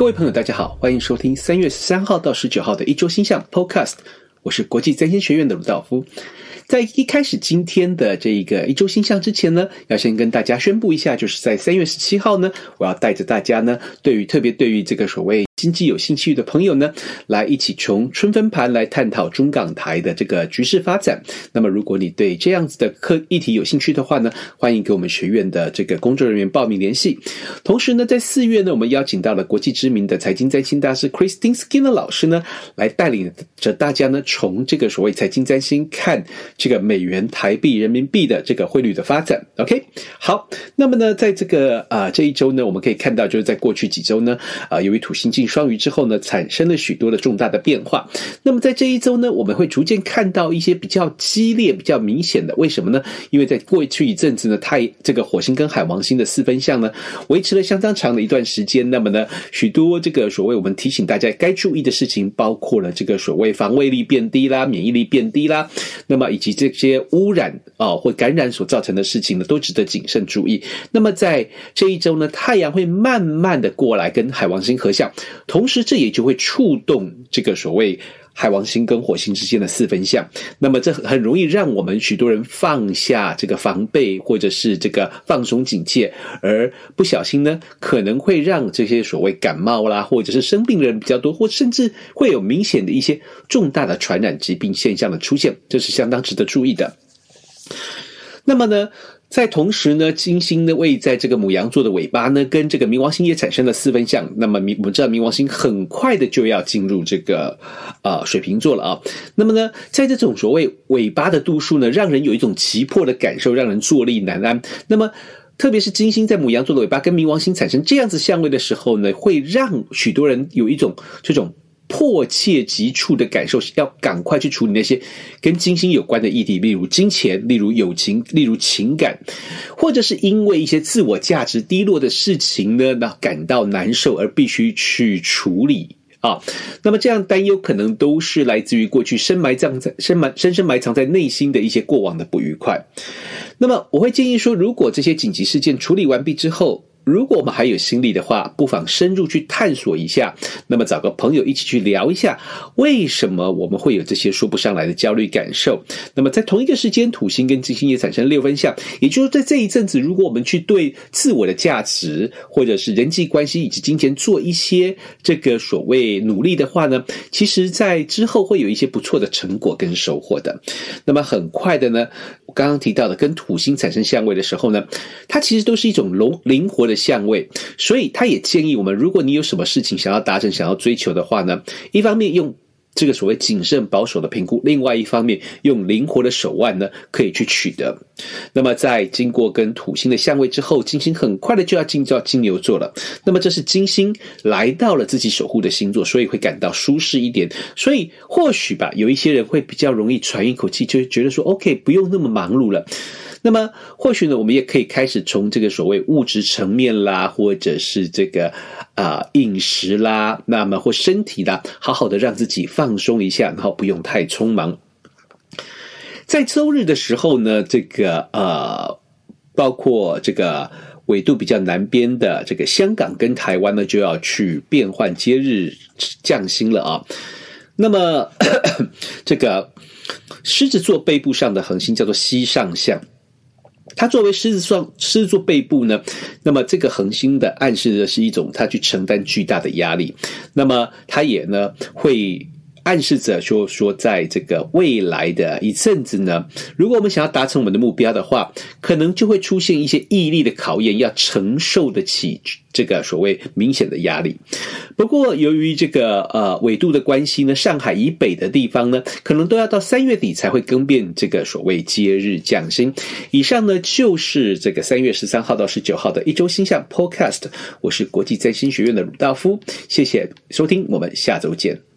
各位朋友，大家好，欢迎收听三月十三号到十九号的一周星象 Podcast。我是国际占星学院的鲁道夫。在一开始今天的这一个一周星象之前呢，要先跟大家宣布一下，就是在三月十七号呢，我要带着大家呢，对于特别对于这个所谓。经济有兴趣的朋友呢，来一起从春分盘来探讨中港台的这个局势发展。那么，如果你对这样子的课议题有兴趣的话呢，欢迎给我们学院的这个工作人员报名联系。同时呢，在四月呢，我们邀请到了国际知名的财经占星大师 Christine Skinner 老师呢，来带领着大家呢，从这个所谓财经占星看这个美元、台币、人民币的这个汇率的发展。OK，好，那么呢，在这个啊、这一周呢，我们可以看到，就是在过去几周呢，啊、由于土星进双鱼之后呢，产生了许多的重大的变化。那么在这一周呢，我们会逐渐看到一些比较激烈、比较明显的。为什么呢？因为在过去一阵子呢，太这个火星跟海王星的四分相呢，维持了相当长的一段时间。那么呢，许多这个所谓我们提醒大家该注意的事情，包括了这个所谓防卫力变低啦、免疫力变低啦，那么以及这些污染啊或感染所造成的事情呢，都值得谨慎注意。那么在这一周呢，太阳会慢慢的过来跟海王星合相，同时。这也就会触动这个所谓海王星跟火星之间的四分相，那么这很容易让我们许多人放下这个防备，或者是这个放松警戒，而不小心呢，可能会让这些所谓感冒啦，或者是生病的人比较多，或甚至会有明显的一些重大的传染疾病现象的出现，这是相当值得注意的。那么呢，在同时呢，金星呢位在这个母羊座的尾巴呢，跟这个冥王星也产生了四分相。那么冥我们知道冥王星很快的就要进入这个呃水瓶座了啊。那么呢，在这种所谓尾巴的度数呢，让人有一种急迫的感受，让人坐立难安。那么特别是金星在母羊座的尾巴跟冥王星产生这样子相位的时候呢，会让许多人有一种这种。迫切急促的感受，要赶快去处理那些跟金星有关的议题，例如金钱，例如友情，例如情感，或者是因为一些自我价值低落的事情呢，那感到难受而必须去处理啊。那么这样担忧可能都是来自于过去深埋葬在深埋深深埋藏在内心的一些过往的不愉快。那么我会建议说，如果这些紧急事件处理完毕之后，如果我们还有心力的话，不妨深入去探索一下。那么找个朋友一起去聊一下，为什么我们会有这些说不上来的焦虑感受？那么在同一个时间，土星跟金星也产生六分相，也就是在这一阵子，如果我们去对自我的价值，或者是人际关系以及金钱做一些这个所谓努力的话呢，其实在之后会有一些不错的成果跟收获的。那么很快的呢，我刚刚提到的跟土星产生相位的时候呢，它其实都是一种灵灵活的相位，所以他也建议我们，如果你有什么事情想要达成、想要追求的话呢，一方面用这个所谓谨慎保守的评估，另外一方面用灵活的手腕呢，可以去取得。那么在经过跟土星的相位之后，金星很快的就要进到金牛座了。那么这是金星来到了自己守护的星座，所以会感到舒适一点。所以或许吧，有一些人会比较容易喘一口气，就觉得说，OK，不用那么忙碌了。那么，或许呢，我们也可以开始从这个所谓物质层面啦，或者是这个啊、饮食啦，那么或身体啦，好好的让自己放松一下，然后不用太匆忙。在周日的时候呢，这个呃，包括这个纬度比较南边的这个香港跟台湾呢，就要去变换接日降星了啊。那么 这个狮子座背部上的恒星叫做西上象。它作为狮子双，狮子座背部呢，那么这个恒星的暗示的是一种它去承担巨大的压力，那么它也呢会。暗示着说说，在这个未来的一阵子呢，如果我们想要达成我们的目标的话，可能就会出现一些毅力的考验，要承受得起这个所谓明显的压力。不过，由于这个呃纬度的关系呢，上海以北的地方呢，可能都要到三月底才会更变这个所谓接日降星。以上呢，就是这个三月十三号到十九号的一周星象 Podcast。我是国际占星学院的鲁道夫，谢谢收听，我们下周见。